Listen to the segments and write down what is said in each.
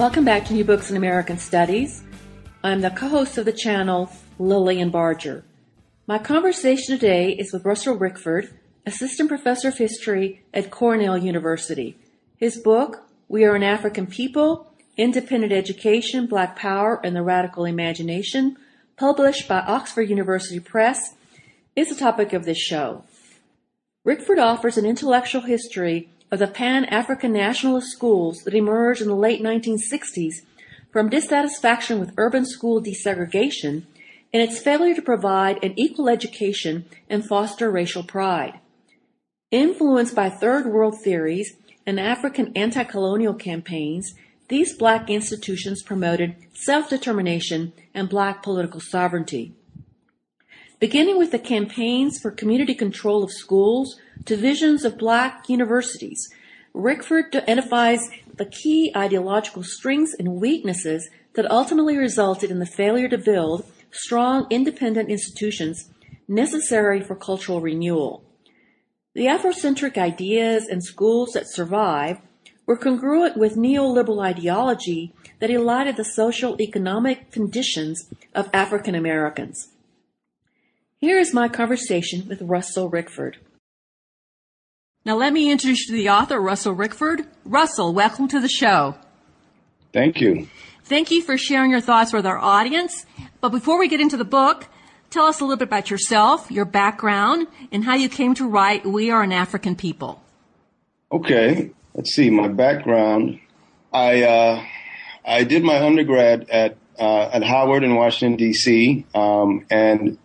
Welcome back to New Books in American Studies. I'm the co-host of the channel, Lilian Barger. My conversation today is with Russell Rickford, Assistant Professor of History at Cornell University. His book, We Are an African People, Independent Education, Black Power, and the Radical Imagination, published by Oxford University Press, is the topic of this show. Rickford offers an intellectual history of the Pan-African nationalist schools that emerged in the late 1960s from dissatisfaction with urban school desegregation and its failure to provide an equal education and foster racial pride. Influenced by third world theories and African anti-colonial campaigns, these black institutions promoted self-determination and black political sovereignty. Beginning with the campaigns for community control of schools to visions of black universities, Rickford identifies the key ideological strengths and weaknesses that ultimately resulted in the failure to build strong independent institutions necessary for cultural renewal. The Afrocentric ideas and schools that survived were congruent with neoliberal ideology that elided the social economic conditions of African Americans. Here is my conversation with Russell Rickford. Now let me introduce you to the author, Russell Rickford. Russell, welcome to the show. Thank you. Thank you for sharing your thoughts with our audience. But before we get into the book, tell us a little bit about yourself, your background, and how you came to write We Are an African People. Okay, let's see. My background. I uh, I did my undergrad at uh, at Howard in Washington D.C. Um, and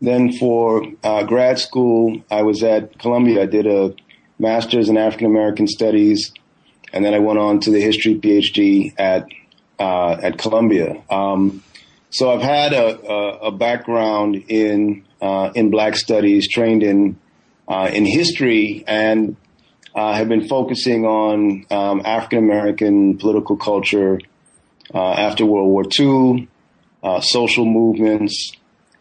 then for uh, grad school, I was at Columbia. I did a master's in African American studies, and then I went on to the history PhD at uh, at Columbia. Um, so I've had a, a, a background in uh, in Black studies, trained in uh, in history, and uh, have been focusing on um, African American political culture uh, after World War II, social movements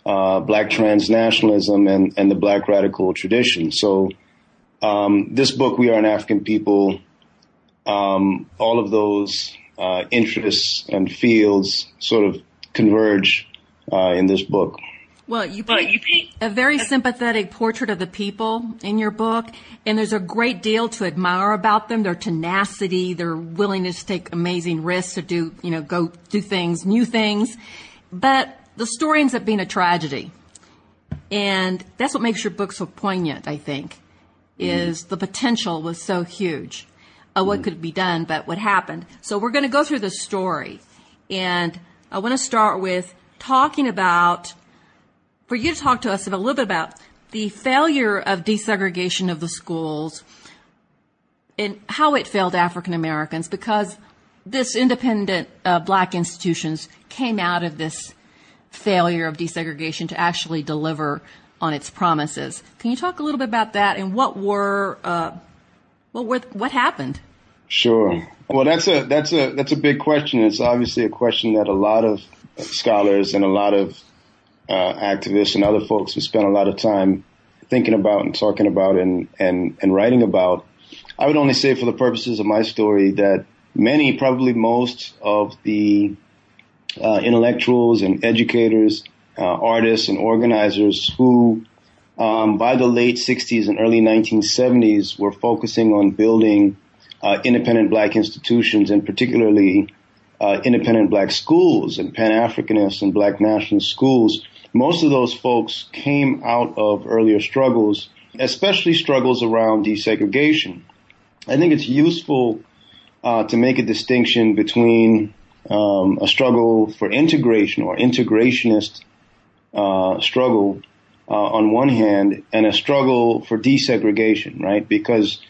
uh, black transnationalism and, and the black radical tradition. So um, this book, We Are an African People, um, all of those uh, interests and fields sort of converge uh, in this book. Well, you paint, you paint a very sympathetic portrait of the people in your book, and there's a great deal to admire about them. Their tenacity, their willingness to take amazing risks to do, you know, go do things, new things. But the story ends up being a tragedy. And that's what makes your book so poignant, I think, is mm. the potential was so huge of what mm. could be done, but what happened. So we're going to go through the story. And I want to start with talking about, for you to talk to us a little bit about the failure of desegregation of the schools and how it failed African Americans because this independent uh, black institutions came out of this failure of desegregation to actually deliver on its promises. Can you talk a little bit about that and what were uh, what were what happened? Sure. Well, that's a that's a that's a big question. It's obviously a question that a lot of scholars and a lot of uh, activists and other folks have spent a lot of time thinking about and talking about and and and writing about. I would only say, for the purposes of my story, that many, probably most of the uh, intellectuals and educators, uh, artists and organizers who, um, by the late 60s and early 1970s, were focusing on building uh, independent black institutions and particularly uh, independent black schools and Pan-Africanist and black nationalist schools. Most of those folks came out of earlier struggles, especially struggles around desegregation. I think it's useful uh, to make a distinction between um, a struggle for integration or integrationist uh, struggle uh, on one hand, and a struggle for desegregation, right? Because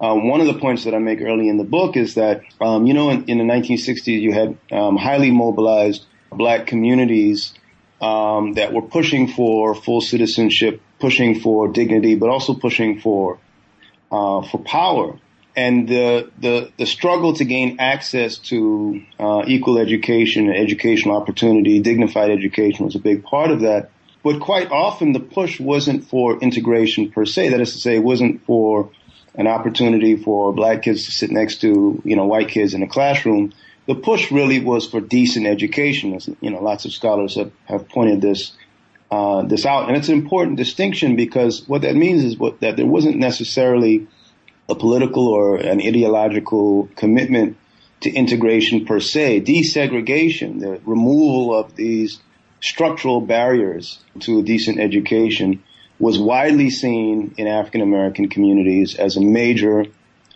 uh, one of the points that I make early in the book is that, um, you know, in, in, the 1960s, you had um, highly mobilized black communities um, that were pushing for full citizenship, pushing for dignity, but also pushing for uh, for power. And the, the the struggle to gain access to uh, equal education, educational opportunity, dignified education was a big part of that. But quite often, the push wasn't for integration per se. That is to say, it wasn't for an opportunity for black kids to sit next to, you know, white kids in a classroom. The push really was for decent education. As, you know, lots of scholars have, have pointed this, uh, this out. And it's an important distinction because what that means is what, that there wasn't necessarily a political or an ideological commitment to integration per se. Desegregation, the removal of these structural barriers to a decent education was widely seen in African American communities as a major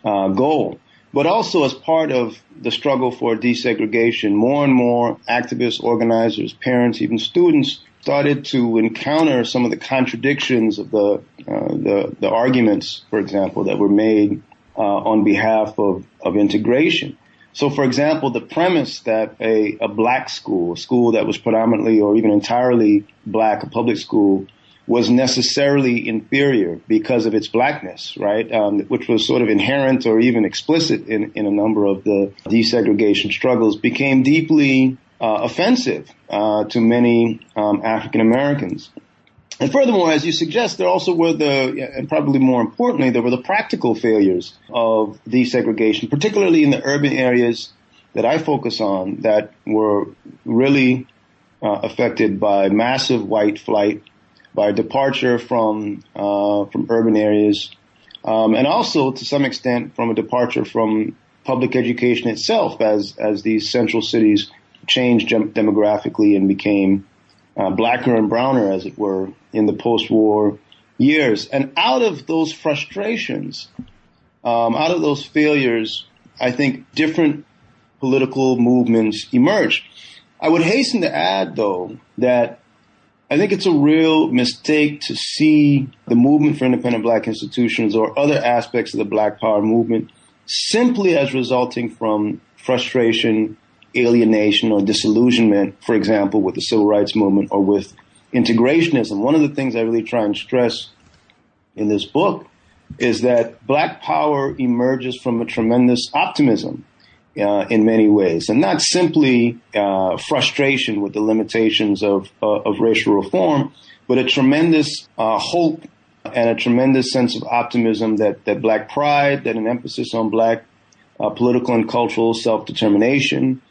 uh, goal. But also as part of the struggle for desegregation, more and more activists, organizers, parents, even students started to encounter some of the contradictions of the uh, the, the, arguments, for example, that were made uh, on behalf of, of integration. So, for example, the premise that a, a black school, a school that was predominantly or even entirely black, a public school, was necessarily inferior because of its blackness, right? Um, which was sort of inherent or even explicit in, in a number of the desegregation struggles, became deeply offensive uh, to many um, African Americans. And furthermore, as you suggest, there also were the, and probably more importantly, there were the practical failures of desegregation, particularly in the urban areas that I focus on that were really uh, affected by massive white flight by departure from uh, from urban areas, um, and also to some extent from a departure from public education itself, as as these central cities changed demographically and became uh, blacker and browner, as it were, in the post-war years. And out of those frustrations, um, out of those failures, I think different political movements emerged. I would hasten to add, though, that I think it's a real mistake to see the movement for independent black institutions or other aspects of the black power movement simply as resulting from frustration, alienation, or disillusionment, for example, with the civil rights movement or with integrationism. One of the things I really try and stress in this book is that black power emerges from a tremendous optimism uh, in many ways, and not simply uh, frustration with the limitations of uh, of racial reform, but a tremendous uh, hope and a tremendous sense of optimism that that black pride, that an emphasis on black uh, political and cultural self determination,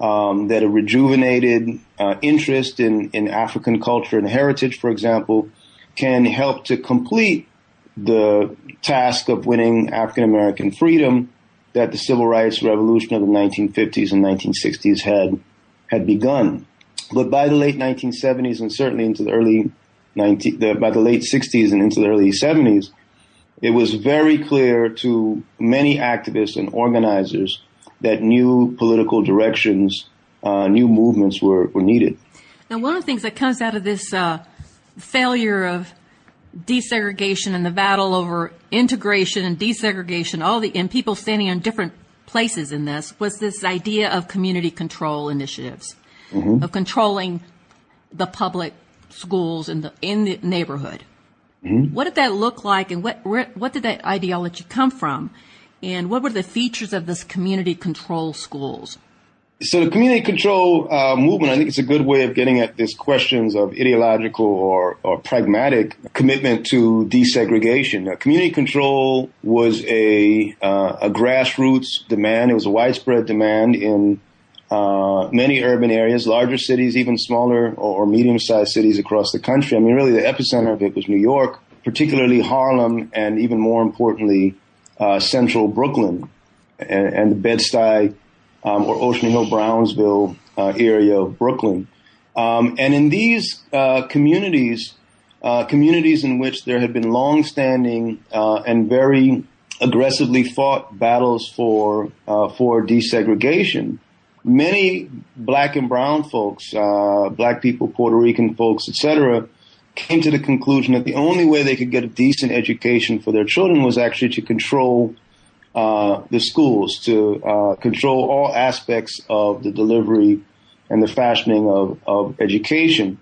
um, that a rejuvenated uh, interest in in African culture and heritage, for example, can help to complete the task of winning African American freedom that the civil rights revolution of the 1950s and 1960s had had begun. But by the late 1970s and certainly into the early 19, the, by the late 60s and into the early 70s, it was very clear to many activists and organizers that new political directions, uh, new movements were, were needed. Now, one of the things that comes out of this uh, failure of desegregation and the battle over integration and desegregation, all the and people standing in different places in this was this idea of community control initiatives, mm-hmm. of controlling the public schools in the in the neighborhood. Mm-hmm. What did that look like, and what where, what did that ideology come from, and what were the features of this community control schools? So the community control uh, movement, I think it's a good way of getting at these questions of ideological or, or pragmatic commitment to desegregation. Uh, community control was a, uh, a grassroots demand. It was a widespread demand in uh, many urban areas, larger cities, even smaller or, or medium-sized cities across the country. I mean, really, the epicenter of it was New York, particularly Harlem, and even more importantly, uh, central Brooklyn and, and the Bed-Stuy um, or Ocean Hill, Brownsville uh, area of Brooklyn. Um, and in these uh, communities, uh, communities in which there had been long-standing uh, and very aggressively fought battles for uh, for desegregation, many black and brown folks, black people, Puerto Rican folks, etc., came to the conclusion that the only way they could get a decent education for their children was actually to control uh, the schools to uh, control all aspects of the delivery and the fashioning of, of education.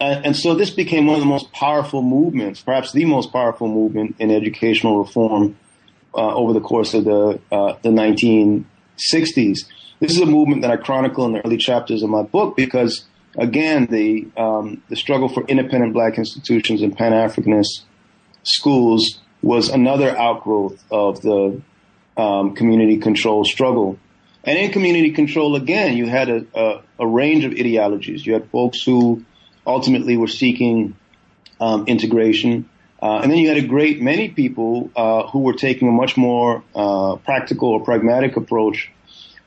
And, and so this became one of the most powerful movements, perhaps the most powerful movement in educational reform uh, over the course of the uh, the 1960s. This is a movement that I chronicle in the early chapters of my book because, again, the um, the struggle for independent black institutions and Pan Africanist schools was another outgrowth of the um, community control struggle. And in community control, again, you had a, a, a, range of ideologies. You had folks who ultimately were seeking um, integration. Uh, and then you had a great many people uh, who were taking a much more uh, practical or pragmatic approach.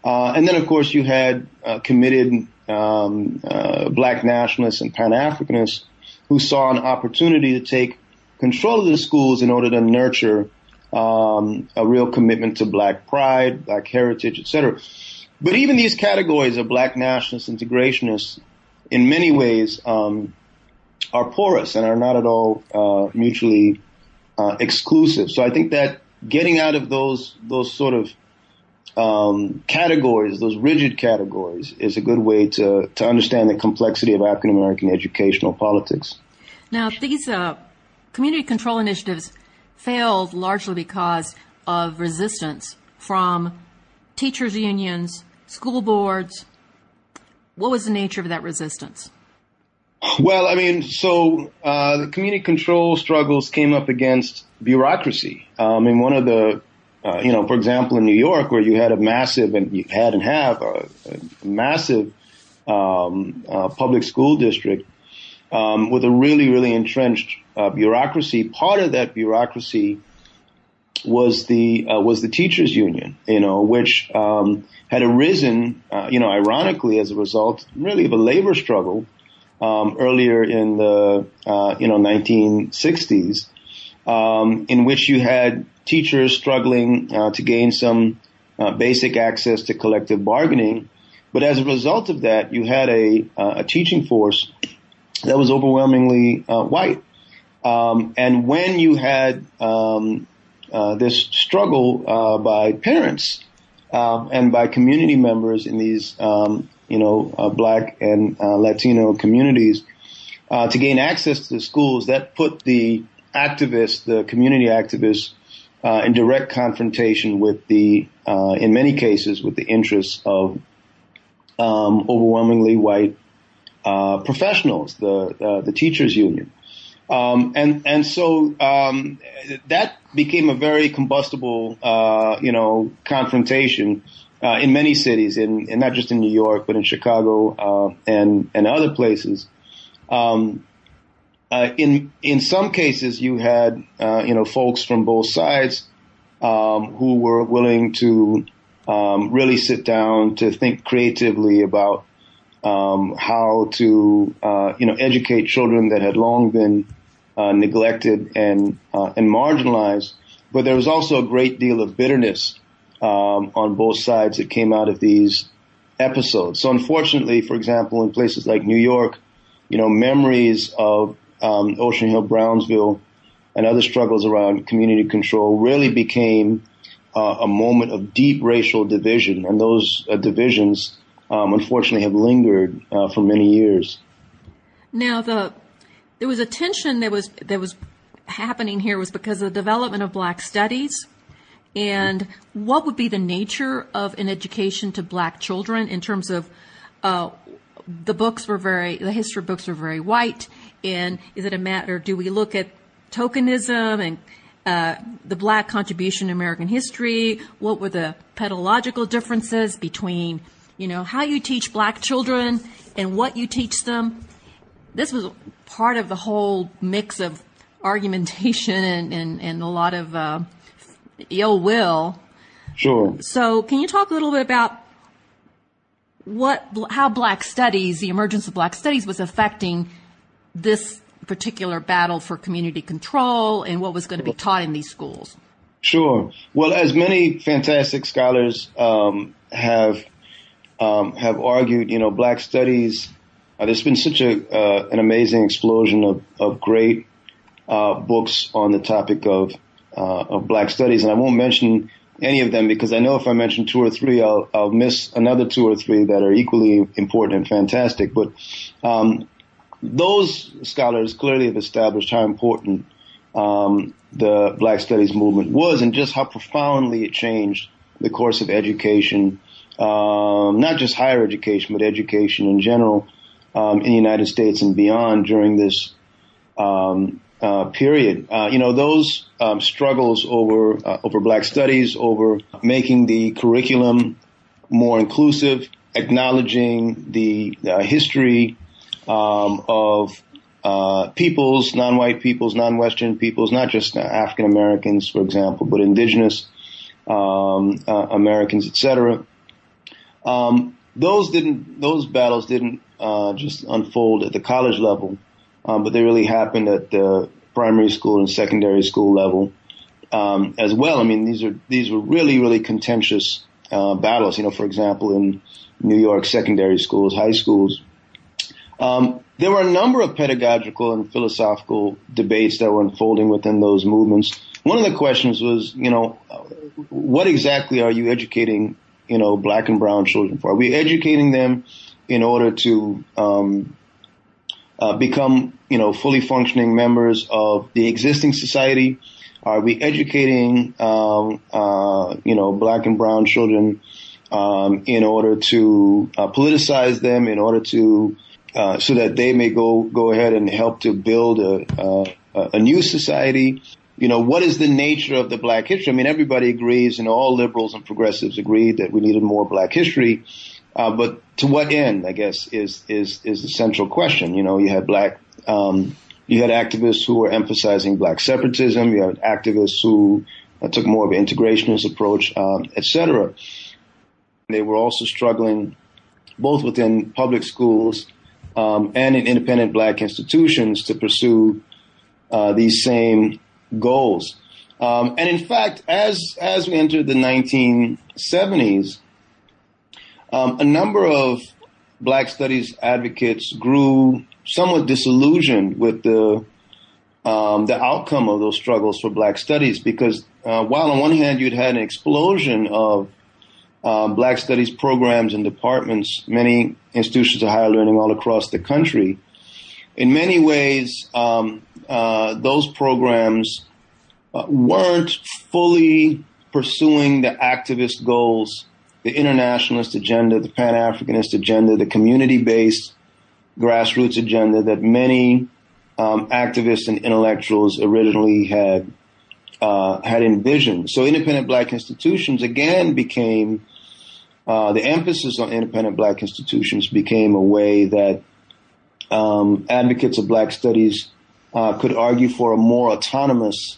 Uh, and then, of course, you had uh, committed um, uh, black nationalists and Pan Africanists who saw an opportunity to take control of the schools in order to nurture um, a real commitment to black pride, black heritage, etc. But even these categories of black nationalists, integrationists, in many ways, um, are porous and are not at all uh, mutually uh, exclusive. So I think that getting out of those those sort of um, categories, those rigid categories, is a good way to to understand the complexity of African American educational politics. Now, these uh, community control initiatives failed largely because of resistance from teachers' unions, school boards. What was the nature of that resistance? Well, I mean, so uh, the community control struggles came up against bureaucracy. Um, I mean, one of the, uh, you know, for example, in New York, where you had a massive, and you had and have a, a massive um, uh, public school district um, with a really, really entrenched uh, bureaucracy. Part of that bureaucracy was the uh, was the teachers union, you know, which um, had arisen, uh, you know, ironically as a result, really of a labor struggle um, earlier in the you know 1960s, um, in which you had teachers struggling uh, to gain some uh, basic access to collective bargaining. But as a result of that, you had a, a teaching force that was overwhelmingly white. Um, and when you had um, uh, this struggle uh, by parents um, and by community members in these, um, you know, uh, black and uh, Latino communities uh, to gain access to the schools, that put the activists, the community activists, uh, in direct confrontation with the, in many cases, with the interests of um, overwhelmingly white professionals, the the teachers union. Um, and and so um, that became a very combustible, uh, you know, confrontation uh, in many cities, in, in, not just in New York, but in Chicago uh, and and other places. Um, uh, in in some cases, you had uh, you know folks from both sides um, who were willing to um, really sit down to think creatively about um, how to uh, you know educate children that had long been uh, neglected and uh, and marginalized. But there was also a great deal of bitterness um, on both sides that came out of these episodes. So unfortunately, for example, in places like New York, you know, memories of um, Ocean Hill, Brownsville, and other struggles around community control really became uh, a moment of deep racial division, and those uh, divisions um, unfortunately have lingered uh, for many years. Now, the there was a tension that was that was happening here was because of the development of black studies. And what would be the nature of an education to black children in terms of uh, the books were very the history books were very white and is it a matter do we look at tokenism and uh, the black contribution in American history? What were the pedagogical differences between you know, how you teach black children and what you teach them. This was part of the whole mix of argumentation and, and, and a lot of uh, ill will. Sure. So, can you talk a little bit about what, how Black Studies, the emergence of Black Studies, was affecting this particular battle for community control and what was going to be taught in these schools? Sure. Well, as many fantastic scholars um, have um, have argued, you know, black studies. Uh, there's been such a uh, an amazing explosion of of great uh, books on the topic of uh, of black studies, and I won't mention any of them because I know if I mention two or three, I'll, I'll miss another two or three that are equally important and fantastic. But um, those scholars clearly have established how important um, the Black Studies movement was and just how profoundly it changed the course of education, um, not just higher education, but education in general um, in the United States and beyond during this um, uh, period. Uh, you know, those um, struggles over uh, over Black studies, over making the curriculum more inclusive, acknowledging the uh, history um, of uh, peoples, non-white peoples, non-Western peoples, not just African Americans, for example, but indigenous um, uh, Americans, etc. Um, those didn't; those battles didn't just unfold at the college level um, but they really happened at the primary school and secondary school level um, as well. I mean, these are these were really really contentious uh, battles. You know, for example, in New York secondary schools, high schools. Um, there were a number of pedagogical and philosophical debates that were unfolding within those movements. One of the questions was, you know, what exactly are you educating, you know, black and brown children for? Are we educating them in order to um, uh, become, you know, fully functioning members of the existing society? Are we educating, um, uh, you know, black and brown children um, in order to uh, politicize them, in order to uh, so that they may go go ahead and help to build a, a, new society? you know, what is the nature of the black history? I mean, everybody agrees, know, all liberals and progressives agree that we needed more black history. Uh, but to what end, I guess, is, is, is the central question. You know, you had black, um, you had activists who were emphasizing black separatism. You had activists who uh, took more of an integrationist approach, um, et cetera. They were also struggling both within public schools um, and in independent black institutions to pursue uh, these same goals. Um, and in fact, as as we entered the 1970s, um, a number of Black Studies advocates grew somewhat disillusioned with the um, the outcome of those struggles for Black Studies because uh, while on one hand you'd had an explosion of um, Black Studies programs and departments, many institutions of higher learning all across the country, in many ways um, uh, those programs uh, weren't fully pursuing the activist goals the internationalist agenda, the Pan Africanist agenda, the community based grassroots agenda that many um, activists and intellectuals originally had uh, had envisioned. So, independent black institutions again became uh, the emphasis on independent black institutions became a way that um, advocates of black studies uh, could argue for a more autonomous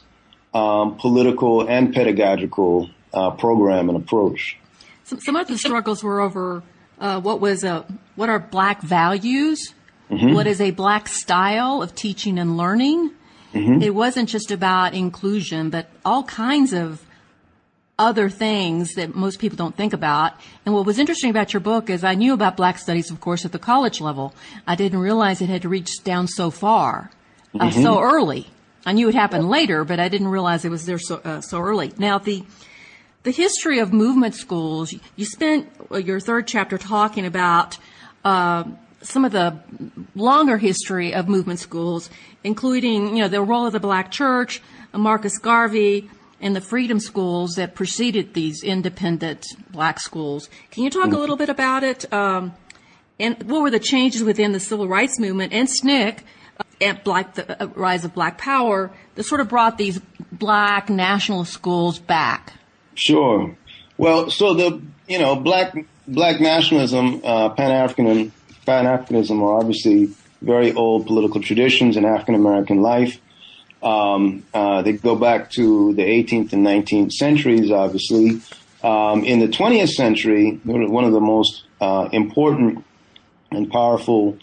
um, political and pedagogical uh, program and approach. Some, some of the struggles were over uh, what was a what are black values, mm-hmm. what is a black style of teaching and learning. Mm-hmm. It wasn't just about inclusion, but all kinds of other things that most people don't think about. And what was interesting about your book is I knew about black studies, of course, at the college level. I didn't realize it had reached down so far, uh, mm-hmm. so early. I knew it happened later, but I didn't realize it was there so, uh, so early. Now, the the history of movement schools, you spent your third chapter talking about uh, some of the longer history of movement schools, including, you know, the role of the black church, Marcus Garvey, and the freedom schools that preceded these independent black schools. Can you talk a little bit about it? Um, and what were the changes within the civil rights movement and SNCC and black, the uh, rise of black power that sort of brought these black national schools back? Sure. Well, so the you know black black nationalism, uh, Pan African and Pan Africanism are obviously very old political traditions in African American life. Um, uh, they go back to the 18th and 19th centuries, obviously. Um, in the 20th century, one of the most uh, important and powerful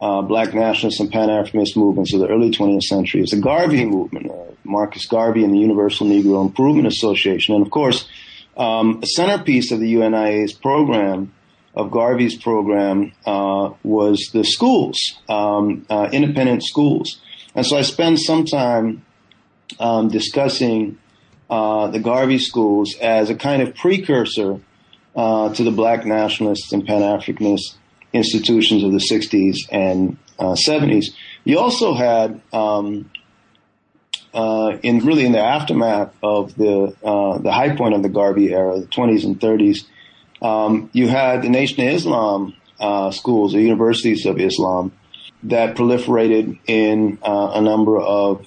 uh, black nationalist and Pan Africanist movements of the early 20th century is the Garvey movement, uh, Marcus Garvey and the Universal Negro Improvement Association. And of course, um, a centerpiece of the UNIA's program, of Garvey's program, uh, was the schools, um, uh, independent schools. And so I spend some time um, discussing uh, the Garvey schools as a kind of precursor uh, to the black nationalists and Pan Africanist institutions of the 60s and 70s. Uh, you also had um, uh, in really in the aftermath of the uh, the high point of the Garvey era, the 20s and 30s, um, you had the Nation of Islam uh, schools, the universities of Islam, that proliferated in uh, a number of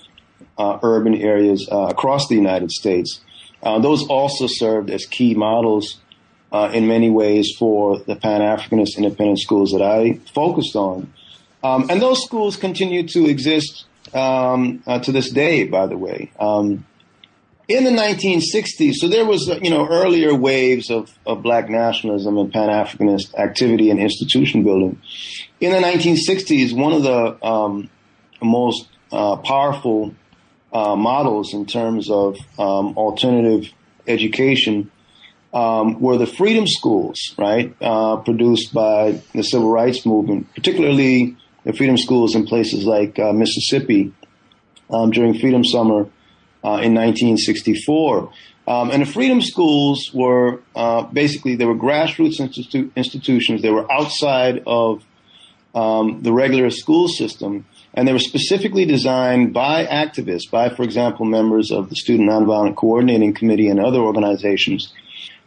uh, urban areas uh, across the United States. those also served as key models in many ways for the Pan Africanist independent schools that I focused on. Um, and those schools continue to exist um, uh, to this day, by the way. Um, in the 1960s, so there was, you know, earlier waves of, of black nationalism and Pan Africanist activity and institution building. In the 1960s, one of the um, most uh, powerful uh, models in terms of um, alternative education um, were the freedom schools, right, uh, produced by the civil rights movement, particularly the freedom schools in places like uh, Mississippi um, during Freedom Summer uh, in 1964. Um, and the freedom schools were uh, basically they were grassroots institu- institutions. They were outside of um, the regular school system, and they were specifically designed by activists, by, for example, members of the Student Nonviolent Coordinating Committee and other organizations,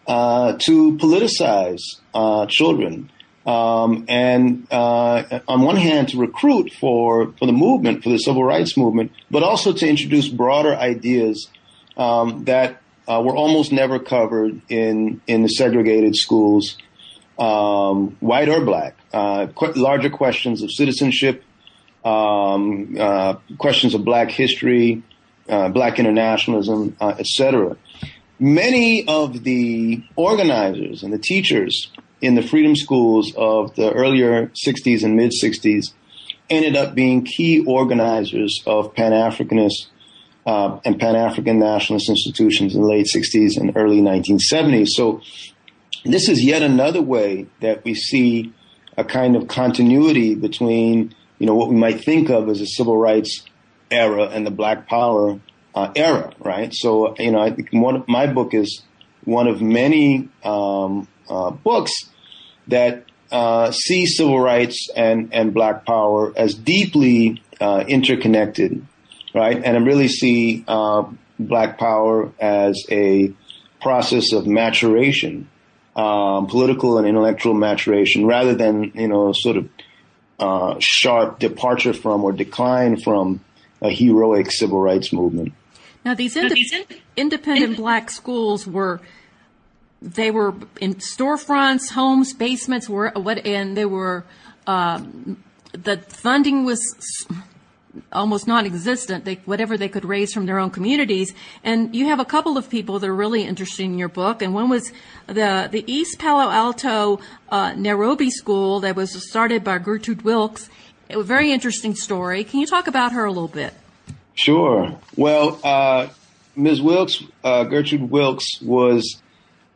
uh, to politicize uh, children um, and uh, on one hand to recruit for for the movement, for the civil rights movement, but also to introduce broader ideas um, that uh, were almost never covered in in the segregated schools, um, white or black. Uh, qu- larger questions of citizenship, um, uh, questions of black history, uh, black internationalism, uh, etc. Many of the organizers and the teachers in the freedom schools of the earlier 60s and mid 60s ended up being key organizers of Pan Africanist uh, and Pan African nationalist institutions in the late 60s and early 1970s. So, this is yet another way that we see a kind of continuity between, you know, what we might think of as a civil rights era and the Black Power uh, era, right? So, you know, I think one my book is one of many um, uh, books that uh, see civil rights and, and black power as deeply uh, interconnected, right? And I really see uh, black power as a process of maturation, um, political and intellectual maturation, rather than, you know, sort of uh, sharp departure from or decline from a heroic civil rights movement. Now, these ind- independent black schools were they were in storefronts, homes, basements, were what, and they were um, the funding was almost non-existent. They, whatever they could raise from their own communities, and you have a couple of people that are really interesting in your book, and one was the the East Palo Alto uh, Nairobi School that was started by Gertrude Wilkes. It was a very interesting story. Can you talk about her a little bit? Sure. Well, uh, Ms. Wilkes, uh, Gertrude Wilkes, was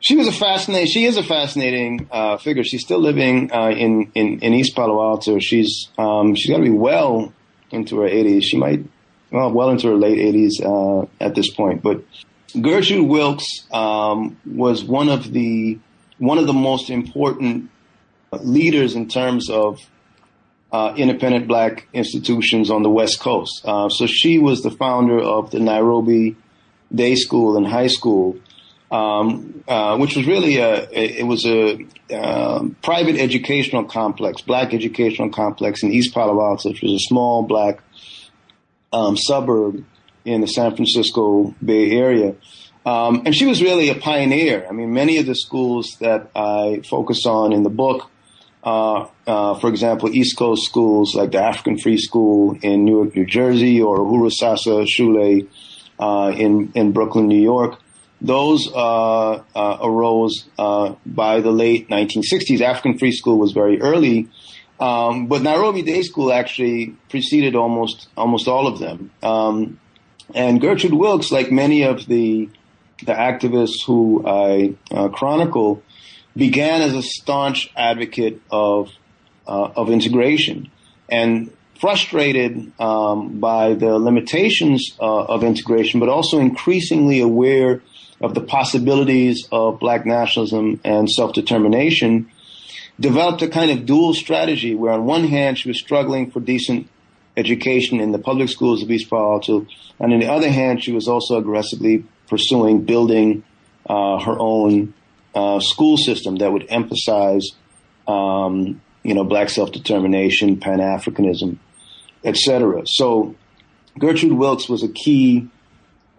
she was a fascinating. She is a fascinating uh, figure. She's still living uh, in, in, in East Palo Alto. She's um, she's got to be well into her 80s. She might well well into her late 80s uh, at this point. But Gertrude Wilkes um, was one of the one of the most important leaders in terms of uh, independent black institutions on the West Coast. Uh, so she was the founder of the Nairobi Day School and High School um, uh, which was really a it was a uh, private educational complex, black educational complex in East Palo Alto, which was a small black um, suburb in the San Francisco Bay Area. Um, and she was really a pioneer. I mean, many of the schools that I focus on in the book, uh, uh, for example, East Coast schools like the African Free School in Newark, New Jersey, or Uhuru Sasa Shule uh, in in Brooklyn, New York, those uh, uh, arose uh, by the late 1960s. African Free School was very early, um, but Nairobi Day School actually preceded almost almost all of them. Um, and Gertrude Wilkes, like many of the the activists who I uh, chronicle, began as a staunch advocate of uh, of integration. And frustrated um, by the limitations uh, of integration, but also increasingly aware of the possibilities of black nationalism and self-determination, developed a kind of dual strategy where on one hand she was struggling for decent education in the public schools of East Palo Alto, and on the other hand she was also aggressively pursuing building uh, her own uh, school system that would emphasize, um, you know, black self-determination, Pan-Africanism, etc. So Gertrude Wilkes was a key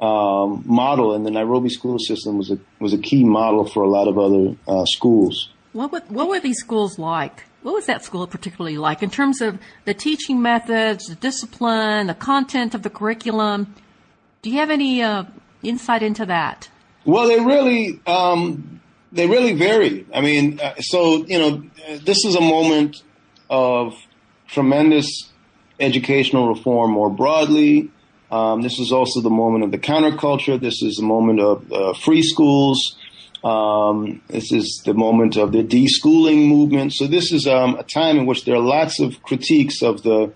um, model, and the Nairobi school system was a was a key model for a lot of other uh, schools. What were, what were these schools like? What was that school particularly like in terms of the teaching methods, the discipline, the content of the curriculum? Do you have any uh, insight into that? Well, they really um, they really varied. I mean, uh, so you know, this is a moment of tremendous educational reform more broadly. Um, this is also the moment of the counterculture. This is the moment of uh, free schools. Um, this is the moment of the deschooling movement. So this is um, a time in which there are lots of critiques of the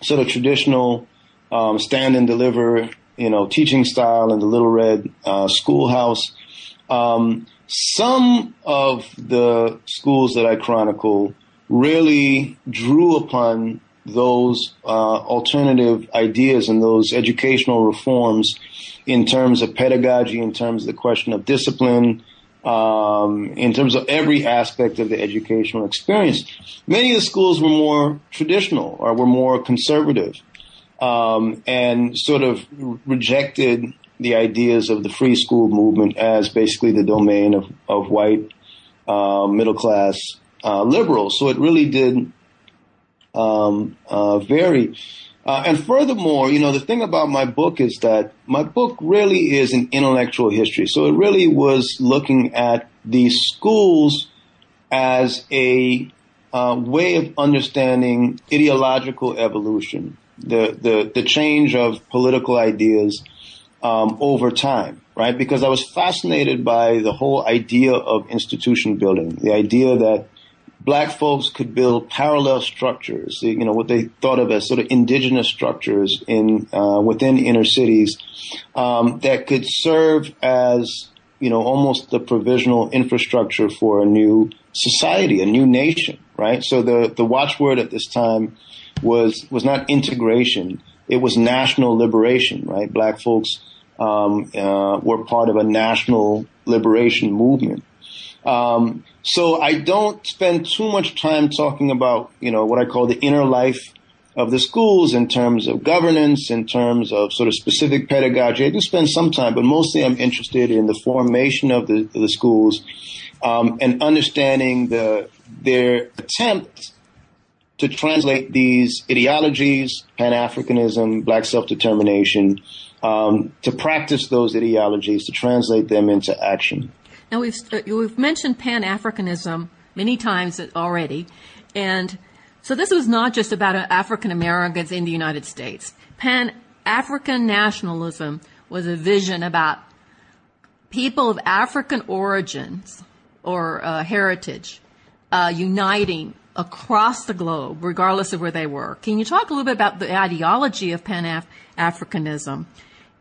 sort of traditional um, stand and deliver, you know, teaching style in the Little Red uh, schoolhouse. Um, some of the schools that I chronicle really drew upon those uh, alternative ideas and those educational reforms in terms of pedagogy, in terms of the question of discipline, um, in terms of every aspect of the educational experience. Many of the schools were more traditional or were more conservative um, and sort of rejected the ideas of the free school movement as basically the domain of, of white uh, middle class uh, liberals. So it really did um, uh. Uh, and furthermore, you know, the thing about my book is that my book really is an intellectual history. So it really was looking at these schools as a uh, way of understanding ideological evolution, the, the, the change of political ideas um, over time, right? Because I was fascinated by the whole idea of institution building, the idea that black folks could build parallel structures, you know, what they thought of as sort of indigenous structures in, uh, within inner cities, um, that could serve as, you know, almost the provisional infrastructure for a new society, a new nation, right? So the, the watchword at this time was, was not integration. It was national liberation, right? Black folks, um, uh, were part of a national liberation movement. Um, so I don't spend too much time talking about, you know, what I call the inner life of the schools in terms of governance, in terms of sort of specific pedagogy. I do spend some time, but mostly I'm interested in the formation of the, of the schools um, and understanding the their attempt to translate these ideologies, Pan Africanism, Black self determination, um, to practice those ideologies, to translate them into action. Now we've uh, we've mentioned Pan Africanism many times already, and so this was not just about African Americans in the United States. Pan African nationalism was a vision about people of African origins or uh, heritage uh, uniting across the globe, regardless of where they were. Can you talk a little bit about the ideology of Pan Africanism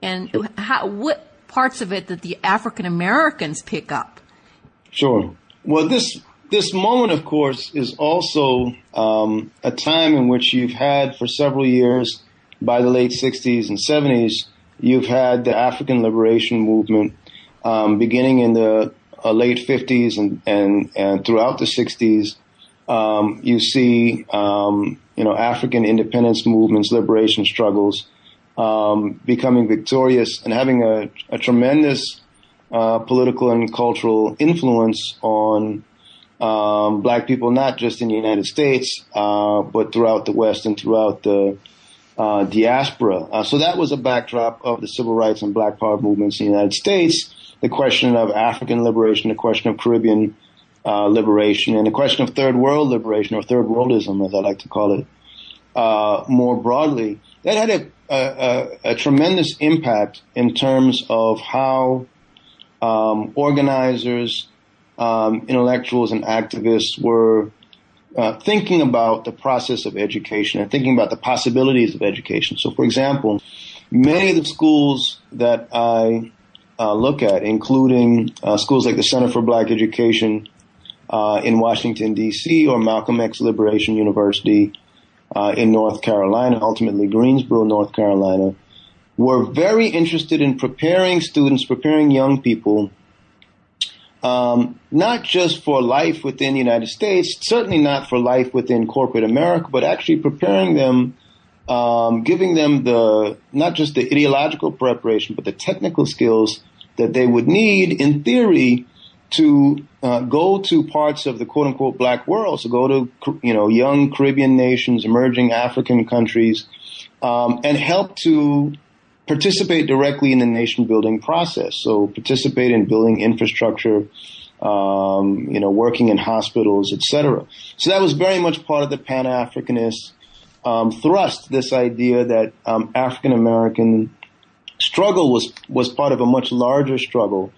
and how what parts of it that the African Americans pick up. Sure. Well, this this moment, of course, is also um, a time in which you've had for several years, by the late '60s and '70s, you've had the African liberation movement um, beginning in the uh, late '50s and, and and throughout the '60s. Um, you see, um, you know, African independence movements, liberation struggles um, becoming victorious and having a, a tremendous uh, political and cultural influence on um, black people, not just in the United States, uh, but throughout the West and throughout the uh, diaspora. Uh, so that was a backdrop of the civil rights and black power movements in the United States, the question of African liberation, the question of Caribbean uh, liberation, and the question of third world liberation, or third worldism, as I like to call it, uh, more broadly. That had a a, a, tremendous impact in terms of how um, organizers, um, intellectuals, and activists were uh, thinking about the process of education and thinking about the possibilities of education. So, for example, many of the schools that I uh, look at, including uh, schools like the Center for Black Education uh, in Washington, D.C., or Malcolm X Liberation University uh, in North Carolina, ultimately Greensboro, North Carolina, were very interested in preparing students, preparing young people, um, not just for life within the United States, certainly not for life within corporate America, but actually preparing them, um, giving them the not just the ideological preparation, but the technical skills that they would need, in theory, to uh, go to parts of the quote unquote black world, so go to you know young Caribbean nations, emerging African countries, um, and help to participate directly in the nation building process. So participate in building infrastructure, um, you know, working in hospitals, etc. So that was very much part of the Pan Africanist um, thrust. This idea that um, African American struggle was was part of a much larger struggle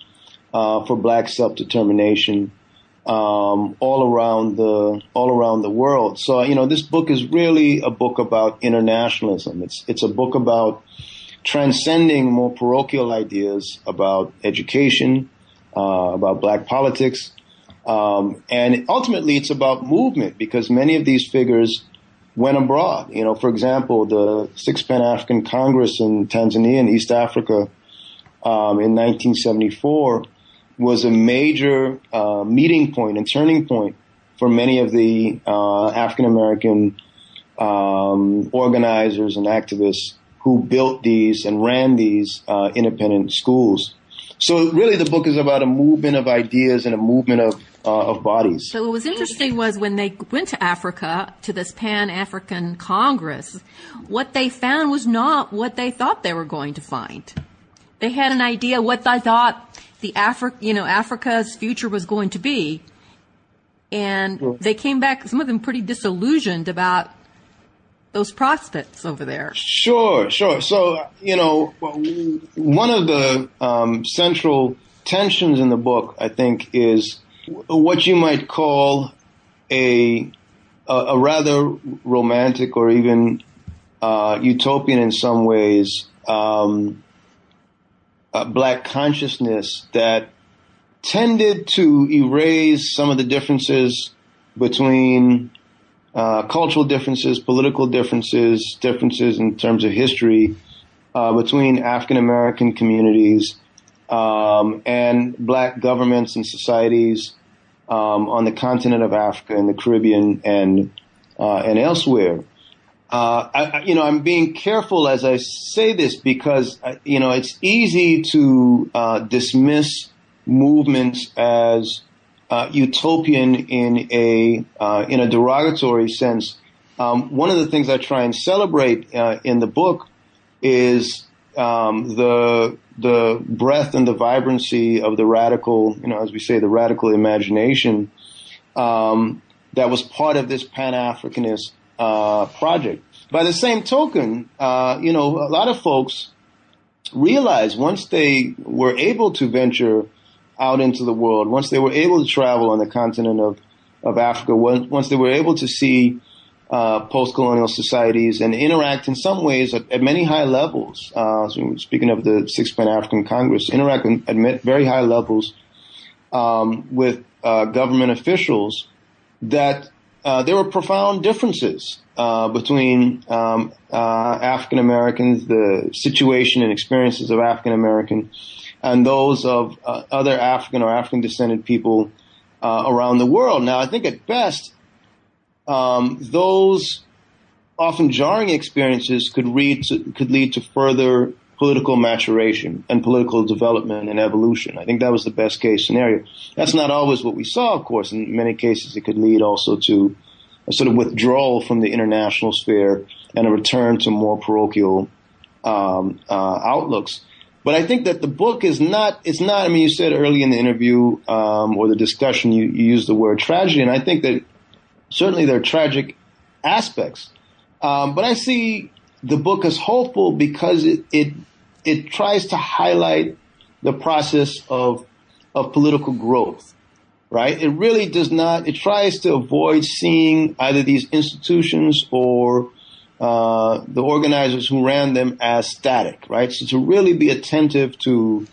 uh, for Black self determination. Um, all around the all around the world. So you know, this book is really a book about internationalism. It's it's a book about transcending more parochial ideas about education, uh, about black politics. Um, and ultimately, it's about movement because many of these figures went abroad. You know, for example, the Sixth Pan African Congress in Tanzania and East Africa um, in 1974 was a major uh, meeting point and turning point for many of the uh, African American um, organizers and activists who built these and ran these uh, independent schools. So really, the book is about a movement of ideas and a movement of uh, of bodies. So what was interesting was when they went to Africa to this Pan African Congress, what they found was not what they thought they were going to find. They had an idea what they thought the Afri- you know Africa's future was going to be, and they came back. Some of them pretty disillusioned about those prospects over there? Sure, sure. So, you know, one of the um, central tensions in the book, I think, is what you might call a a, a rather romantic or even uh, utopian in some ways um, black consciousness that tended to erase some of the differences between uh, cultural differences, political differences, differences in terms of history uh, between African American communities um, and black governments and societies um, on the continent of Africa and the Caribbean and uh, and elsewhere. Uh, I, you know, I'm being careful as I say this because uh, you know it's easy to uh, dismiss movements as uh, utopian in a uh, in a derogatory sense. Um, one of the things I try and celebrate in the book is um, the the breadth and the vibrancy of the radical, you know, as we say, the radical imagination um, that was part of this Pan Africanist uh, project. By the same token, uh, you know, a lot of folks realized once they were able to venture out into the world, once they were able to travel on the continent of, of Africa, once they were able to see uh, post-colonial societies and interact in some ways at, at many high levels. Uh, speaking of the Sixth Pan African Congress, interact at very high levels um, with uh, government officials. That uh, there were profound differences uh, between um, uh, African Americans, the situation and experiences of African American and those of uh, other African or African descended people around the world. Now, I think at best, um, those often jarring experiences could lead to, could lead to further political maturation and political development and evolution. I think that was the best case scenario. That's not always what we saw, of course. In many cases, it could lead also to a sort of withdrawal from the international sphere and a return to more parochial um, uh, outlooks. But I think that the book is not, it's not, I mean, you said early in the interview, um, or the discussion, you, you used the word tragedy. And I think that certainly there are tragic aspects. Um, but I see the book as hopeful because it, it, it tries to highlight the process of, of political growth, right? It really does not, it tries to avoid seeing either these institutions or uh, the organizers who ran them as static, right? So to really be attentive to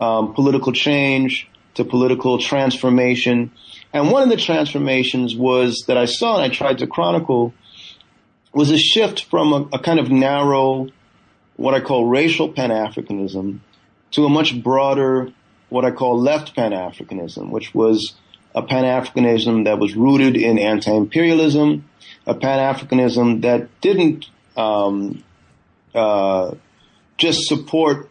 um, political change, to political transformation. And one of the transformations was that I saw and I tried to chronicle was a shift from a, a kind of narrow, what I call racial Pan-Africanism to a much broader, what I call left Pan-Africanism, which was a Pan-Africanism that was rooted in anti-imperialism, a Pan-Africanism that didn't um, uh, just support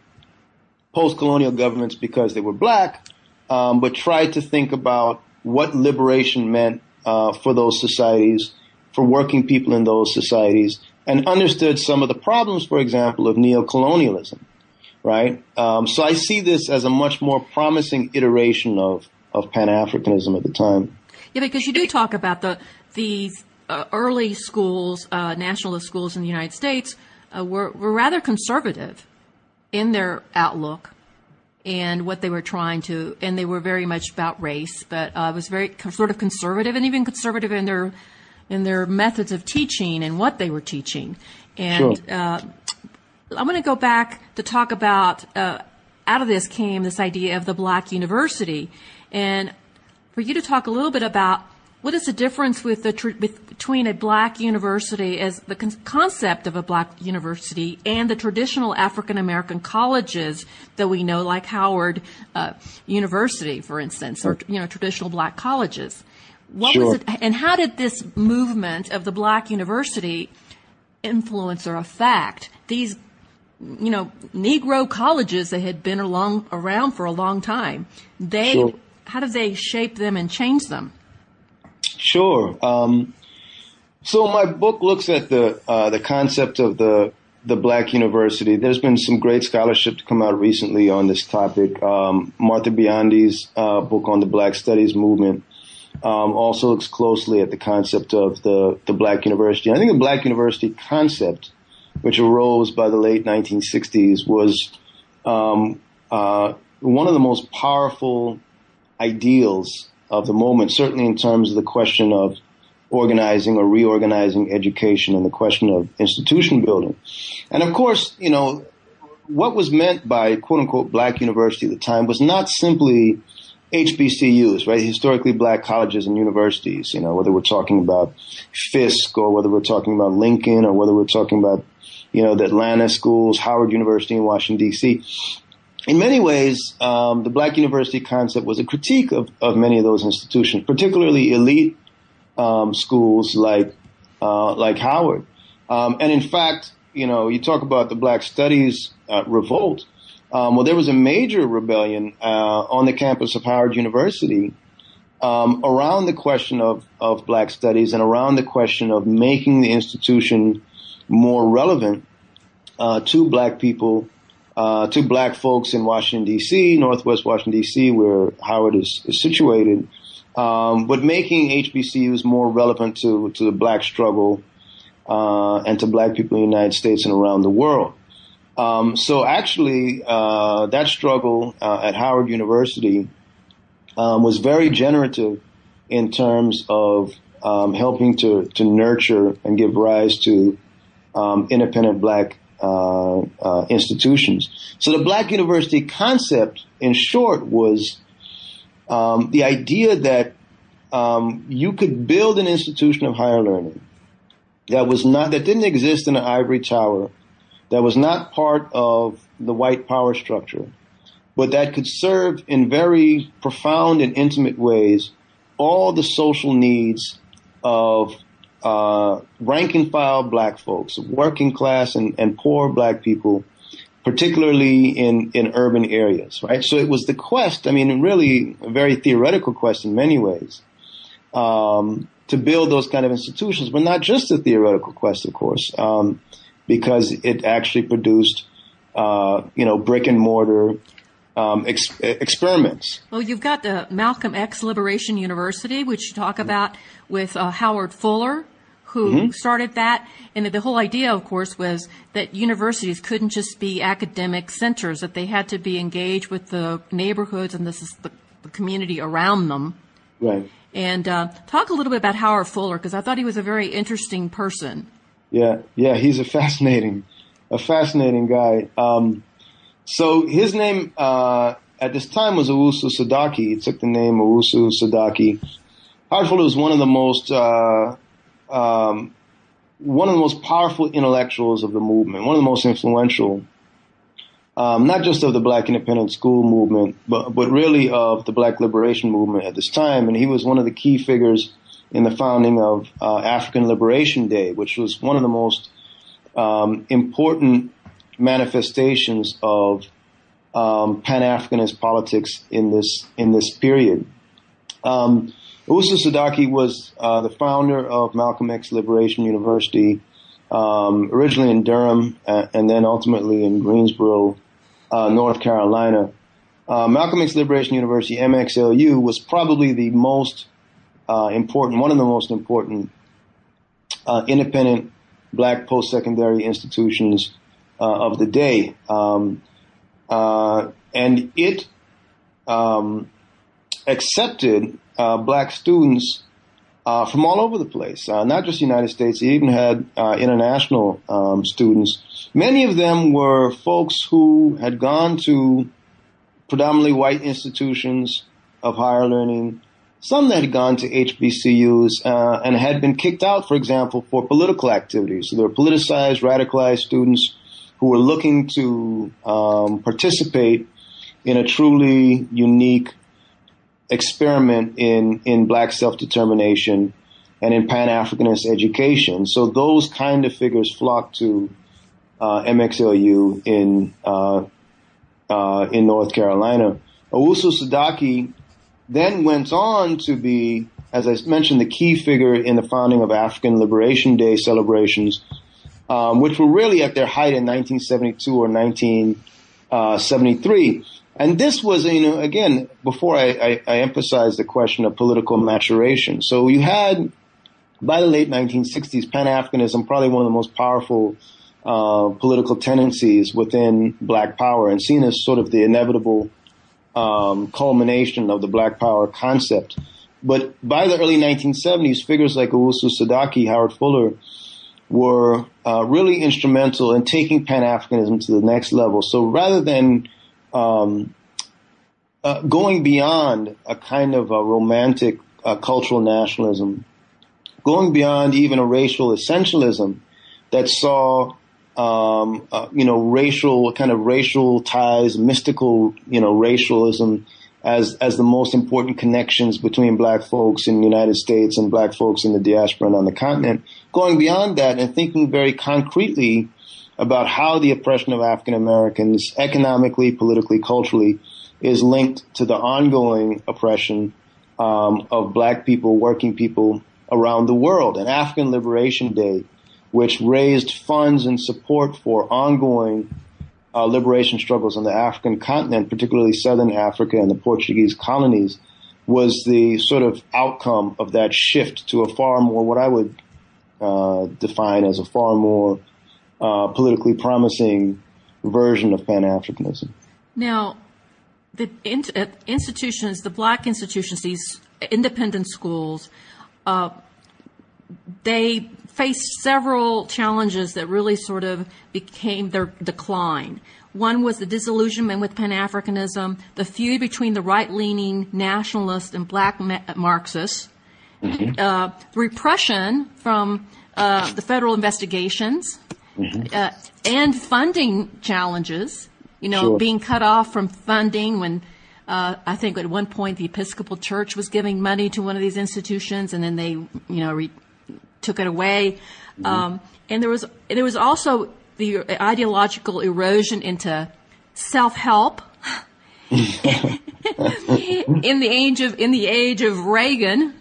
post-colonial governments because they were black, um, but tried to think about what liberation meant uh, for those societies, for working people in those societies, and understood some of the problems, for example, of neocolonialism. Right. Um, so I see this as a much more promising iteration of of Pan Africanism at the time. Yeah, because you do talk about the these uh, early schools, uh, nationalist schools in the United States, uh, were, were rather conservative in their outlook and what they were trying to, and they were very much about race, but uh, was very sort of conservative and even conservative in their in their methods of teaching and what they were teaching. And Sure. uh, I'm going to go back to talk about. Uh, out of this came this idea of the Black University, and for you to talk a little bit about what is the difference with the tr- between a black university as the con- concept of a black university and the traditional African American colleges that we know, like Howard uh, University, for instance, or you know traditional black colleges. What Sure. was it, and how did this movement of the black university influence or affect these you know, Negro colleges that had been along around for a long time. They, Sure. how do they shape them and change them? Sure. Um, so my book looks at the uh, the concept of the the black university. There's been some great scholarship to come out recently on this topic. Um, Martha Biondi's uh, book on the Black Studies movement um, also looks closely at the concept of the the black university. I think the black university concept, which arose by the late 1960s, was um, uh, one of the most powerful ideals of the moment, certainly in terms of the question of organizing or reorganizing education and the question of institution building. And of course, you know, what was meant by quote unquote black university at the time was not simply HBCUs, right? Historically black colleges and universities, you know, whether we're talking about Fisk or whether we're talking about Lincoln or whether we're talking about, you know, the Atlanta schools, Howard University in Washington DC in many ways, um, the black university concept was a critique of, of many of those institutions, particularly elite um, schools like uh, like Howard. Um, and in fact, you know, you talk about the Black Studies uh, revolt. Um, well, there was a major rebellion uh, on the campus of Howard University um, around the question of, of Black Studies and around the question of making the institution more relevant uh, to Black people uh, to black folks in Washington D.C., Northwest Washington D.C., where Howard is, is situated, um, but making HBCUs more relevant to to the black struggle uh, and to black people in the United States and around the world. Um, so actually, uh, that struggle uh, at Howard University um, was very generative in terms of um, helping to to nurture and give rise to um, independent black uh, uh, institutions. So the black university concept, in short, was um, the idea that um, you could build an institution of higher learning that was not that didn't exist in an ivory tower, that was not part of the white power structure, but that could serve in very profound and intimate ways all the social needs of uh, rank and file black folks, working class and, and poor black people, particularly in, in urban areas, right? So it was the quest, I mean, really a very theoretical quest in many ways, um, to build those kind of institutions, but not just a theoretical quest, of course, um, because it actually produced, uh, you know, brick and mortar um, ex- experiments. Well, you've got the Malcolm X Liberation University, which you talk about with uh, Howard Fuller, who started that. And the whole idea, of course, was that universities couldn't just be academic centers; that they had to be engaged with the neighborhoods and this is the, the community around them, Right. And uh, talk a little bit about Howard Fuller because I thought he was a very interesting person. Yeah, yeah, he's a fascinating, a fascinating guy. Um, so his name uh, at this time was Owusu Sadaukai. He took the name Owusu Sadaukai. Howard was one of the most uh, um, one of the most powerful intellectuals of the movement, one of the most influential, um, not just of the Black independent school movement, but but really of the Black liberation movement at this time. And he was one of the key figures in the founding of uh, African Liberation Day, which was one of the most um, important manifestations of um, Pan Africanist politics in this in this period. Um, Owusu Sadaukai was uh, the founder of Malcolm X Liberation University, um, originally in Durham uh, and then ultimately in Greensboro, uh, North Carolina. Uh, Malcolm X Liberation University, MXLU, was probably the most uh, important, one of the most important uh, independent black post-secondary institutions of the day. Um, and it um, accepted uh, black students uh, from all over the place, uh, not just the United States. It even had uh, international um, students. Many of them were folks who had gone to predominantly white institutions of higher learning. Some that had gone to HBCUs uh, and had been kicked out, for example, for political activities. So there were politicized, radicalized students who were looking to um, participate in a truly unique experiment in, in black self-determination and in Pan-Africanist education. So those kind of figures flock to uh, MXLU in uh, uh, in North Carolina. Owusu Sadaukai then went on to be, as I mentioned, the key figure in the founding of African Liberation Day celebrations, um, which were really at their height in 1972 or 1973. And this was, you know, again, before I, I, I emphasize the question of political maturation. So you had, by the late 1960s, Pan-Africanism, probably one of the most powerful uh, political tendencies within Black Power, and seen as sort of the inevitable um, culmination of the Black Power concept. But by the early 1970s, figures like Owusu Sadaukai, Howard Fuller, were uh, really instrumental in taking Pan Africanism to the next level. So rather than um, uh, going beyond a kind of a romantic uh, cultural nationalism, going beyond even a racial essentialism that saw, um, uh, you know, racial kind of racial ties, mystical, you know, racialism as as the most important connections between black folks in the United States and black folks in the diaspora and on the continent. Going beyond that and thinking very concretely about how the oppression of African Americans economically, politically, culturally is linked to the ongoing oppression um, of black people, working people around the world. And African Liberation Day, which raised funds and support for ongoing uh, liberation struggles on the African continent, particularly Southern Africa and the Portuguese colonies, was the sort of outcome of that shift to a far more, what I would uh, define as a far more uh, politically promising version of Pan Africanism. Now, the in- uh, institutions, the black institutions, these independent schools, uh, they faced several challenges that really sort of became their decline. One was the disillusionment with Pan Africanism, the feud between the right leaning nationalists and black Marxists, mm-hmm. uh, repression from uh, the federal investigations, mm-hmm. uh, and funding challenges. You know, sure. being cut off from funding when uh, I think at one point the Episcopal Church was giving money to one of these institutions, and then they, you know, re- took it away. Mm-hmm. Um, and there was there was also the ideological erosion into self help. in the age of in the age of Reagan,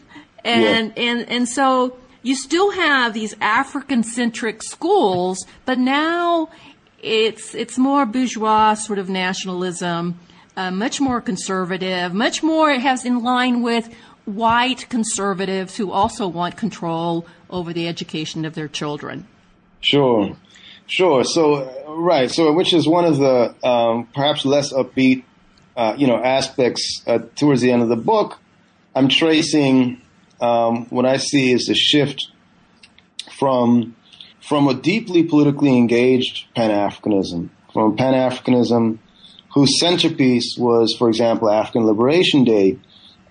and yeah. and and so you still have these African centric schools, but now it's it's more bourgeois sort of nationalism, uh, much more conservative, much more it has in line with white conservatives who also want control over the education of their children. Sure, sure. So right, so which is one of the um, perhaps less upbeat, uh, you know, aspects uh, towards the end of the book I'm tracing um, what I see is a shift from from a deeply politically engaged Pan Africanism, from Pan Africanism whose centerpiece was, for example, African Liberation Day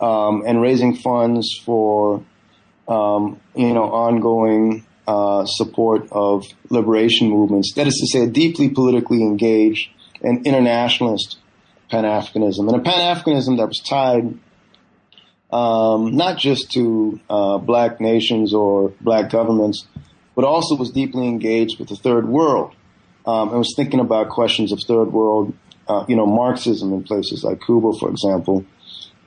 um, and raising funds for um, you know ongoing uh, support of liberation movements. That is to say, a deeply politically engaged and internationalist Pan Africanism, and a Pan Africanism that was tied um, not just to uh, black nations or black governments, but also was deeply engaged with the third world um, and was thinking about questions of third world, uh, you know, Marxism in places like Cuba, for example,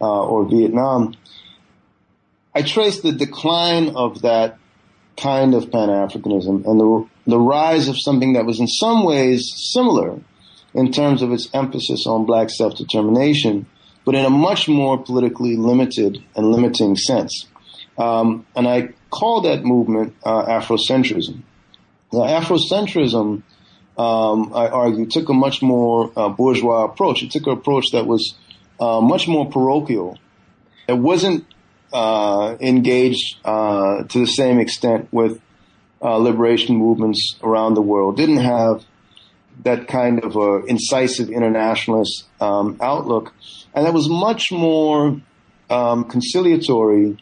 uh, or Vietnam. I trace the decline of that kind of Pan Africanism and the, the rise of something that was in some ways similar in terms of its emphasis on black self determination, but in a much more politically limited and limiting sense. Um, and I call that movement uh, Afrocentrism. Now, Afrocentrism, um, I argue, took a much more uh, bourgeois approach. It took an approach that was uh, much more parochial. It wasn't uh, engaged uh, to the same extent with uh, liberation movements around the world. Didn't have that kind of a incisive internationalist um, outlook, and that was much more um, conciliatory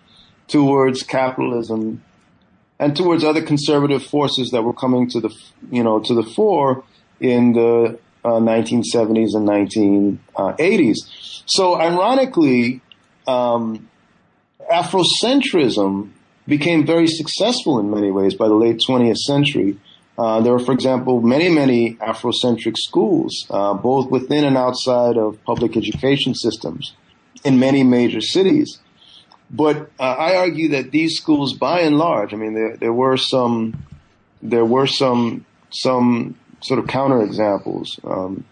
towards capitalism and towards other conservative forces that were coming to the you know to the fore in the uh, 1970s and 1980s. So ironically, um, Afrocentrism became very successful in many ways by the late 20th century. Uh, there were, for example, many, many Afrocentric schools, uh, both within and outside of public education systems in many major cities. But uh, I argue that these schools, by and large, I mean, there, there were some, there were some, some sort of counterexamples um,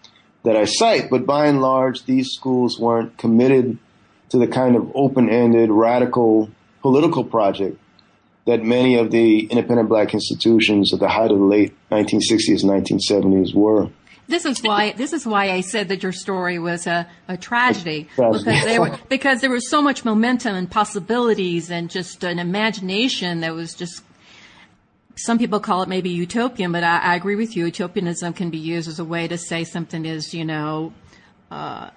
that I cite, but by and large, these schools weren't committed to the kind of open-ended, radical political project that many of the independent black institutions at the height of the late 1960s 1970s were. This is why this is why I said that your story was a, a tragedy, tragedy. because there were because there was so much momentum and possibilities and just an imagination that was just some people call it maybe utopian, but I, I agree with you. Utopianism can be used as a way to say something is you know uh,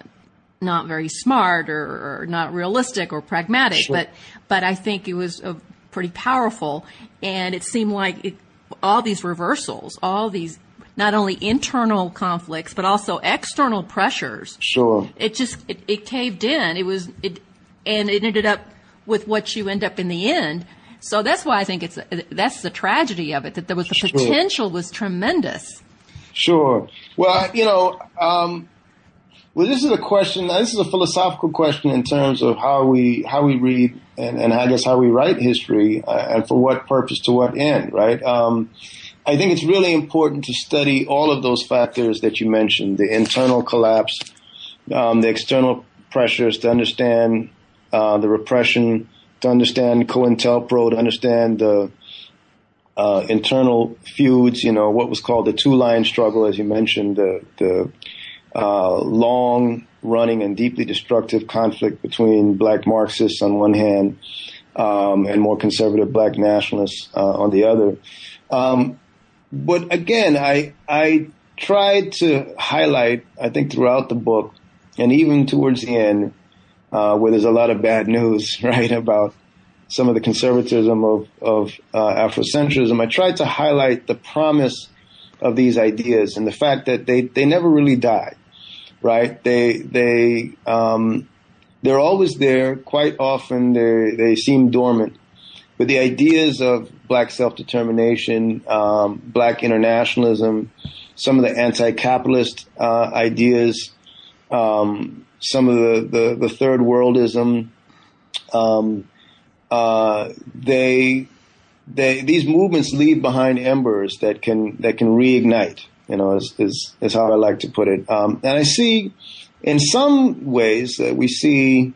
not very smart or, or, not realistic or pragmatic, sure. but but I think it was a, pretty powerful, and it seemed like it, all these reversals, all these not only internal conflicts but also external pressures. Sure. It just it, it caved in. It was it, and it ended up with what you end up in the end. So that's why I think it's that's the tragedy of it that there was the sure. potential was tremendous. Sure. Well, you know, um, well, this is a question. This is a philosophical question in terms of how we how we read and, and I guess how we write history uh, and for what purpose to what end, right? Um, I think it's really important to study all of those factors that you mentioned, the internal collapse, um, the external pressures to understand uh, the repression, to understand COINTELPRO, to understand the uh, internal feuds, you know, what was called the two-line struggle, as you mentioned, the, the uh, long running and deeply destructive conflict between black Marxists on one hand um, and more conservative black nationalists uh, on the other. Um, but again, I I tried to highlight, I think, throughout the book, and even towards the end, uh, where there's a lot of bad news, right, about some of the conservatism of of uh, Afrocentrism. I tried to highlight the promise of these ideas and the fact that they they never really died, right? They they um, they're always there. Quite often, they they seem dormant but the ideas of black self-determination, um, black internationalism, some of the anti-capitalist uh, ideas, um, some of the, the, the third worldism, um, uh, they, they, these movements leave behind embers that can, that can reignite, you know, is, is, is how I like to put it. Um, and I see in some ways that we see,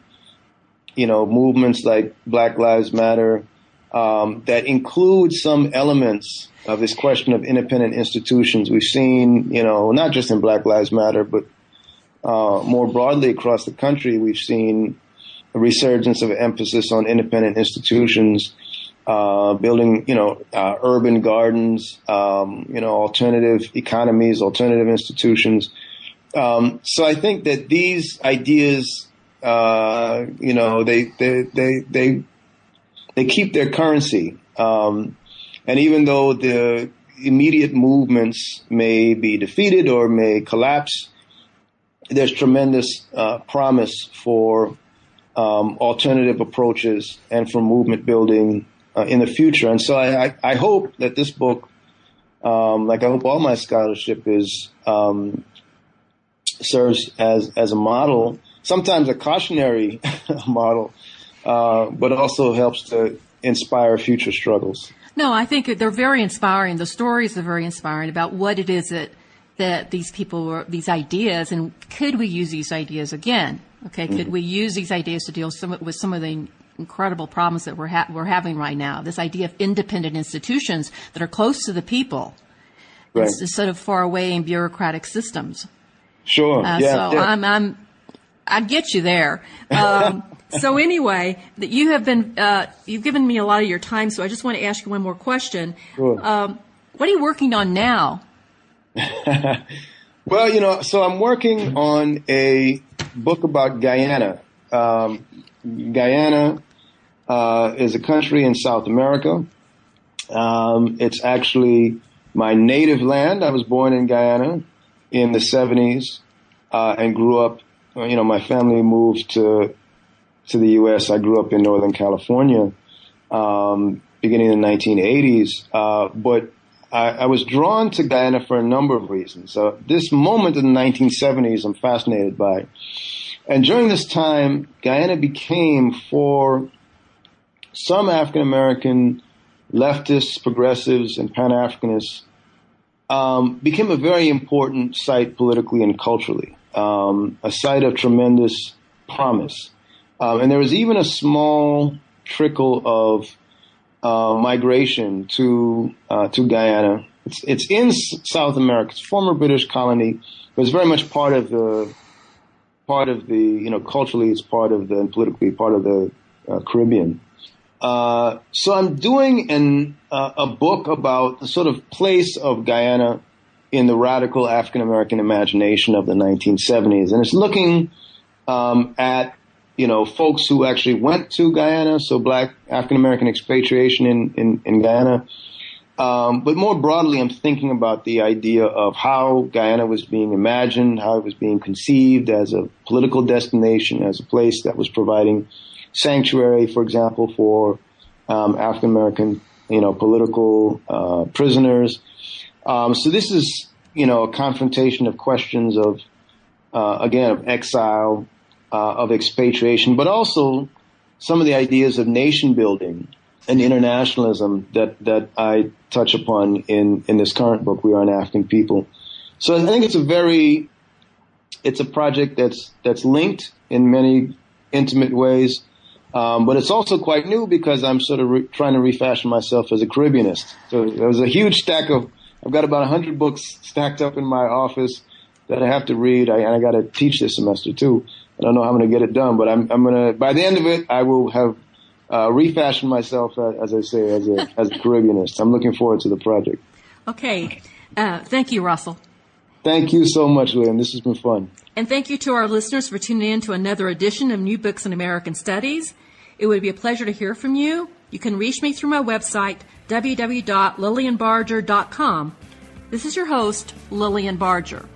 you know, movements like Black Lives Matter, um, that include some elements of this question of independent institutions. We've seen, you know, not just in Black Lives Matter, but uh, more broadly across the country, we've seen a resurgence of emphasis on independent institutions, uh, building, you know, uh, urban gardens, um, you know, alternative economies, alternative institutions. Um, so I think that these ideas, uh, you know, they, they, they, they, they keep their currency. Um, and even though the immediate movements may be defeated or may collapse, there's tremendous uh, promise for um, alternative approaches and for movement building uh, in the future. And so I, I, hope that this book, um, like I hope all my scholarship is, um, serves as, as a model, sometimes a cautionary model, uh, but also helps to inspire future struggles. No, I think they're very inspiring. The stories are very inspiring about what it is that that these people were, these ideas, and could we use these ideas again? Okay, mm-hmm. could we use these ideas to deal some, with some of the incredible problems that we're ha- we're having right now? This idea of independent institutions that are close to the people, right. instead of far away in bureaucratic systems. Sure. Uh, yeah, so yeah. I'm, I'm, I'd get you there. Um, so anyway, that you have been, uh, you've given me a lot of your time, so I just want to ask you one more question. Sure. Um, what are you working on now? well, you know, so I'm working on a book about Guyana. Um, Guyana uh, is a country in South America. Um, it's actually my native land. I was born in Guyana in the 70s uh, and grew up. You know, my family moved to to the U.S. I grew up in Northern California, um, beginning in the 1980s. Uh, but I, I, was drawn to Guyana for a number of reasons. Uh, this moment in the 1970s, I'm fascinated by. And during this time, Guyana became for some African American leftists, progressives, and Pan Africanists, um, became a very important site politically and culturally, um, a site of tremendous promise. Um, and there was even a small trickle of uh, migration to uh, to Guyana. It's it's in South America. It's former British colony, but it's very much part of the part of the you know culturally it's part of the and politically part of the uh, Caribbean. Uh, so I'm doing an uh, a book about the sort of place of Guyana in the radical African American imagination of the 1970s, and it's looking um, at you know, folks who actually went to Guyana, so black African American expatriation in, in, in Guyana. Um, but more broadly, I'm thinking about the idea of how Guyana was being imagined, how it was being conceived as a political destination, as a place that was providing sanctuary, for example, for um, African American, you know, political uh, prisoners. Um, so this is, you know, a confrontation of questions of, uh, again, of exile, uh, of expatriation, but also some of the ideas of nation building and internationalism that, that I touch upon in, in this current book, We Are an African People. So I think it's a very, it's a project that's, that's linked in many intimate ways. Um, but it's also quite new because I'm sort of re- trying to refashion myself as a Caribbeanist. So there was a huge stack of, I've got about 100 books stacked up in my office that I have to read. I, and I got to teach this semester too. I don't know how I'm going to get it done, but I'm, I'm going to, by the end of it, I will have uh, refashioned myself, uh, as I say, as a, as a Caribbeanist. I'm looking forward to the project. Okay. Uh, thank you, Russell. Thank you so much, Liam. This has been fun. And thank you to our listeners for tuning in to another edition of New Books in American Studies. It would be a pleasure to hear from you. You can reach me through my website, www.lilianbarger.com. This is your host, Lilian Barger.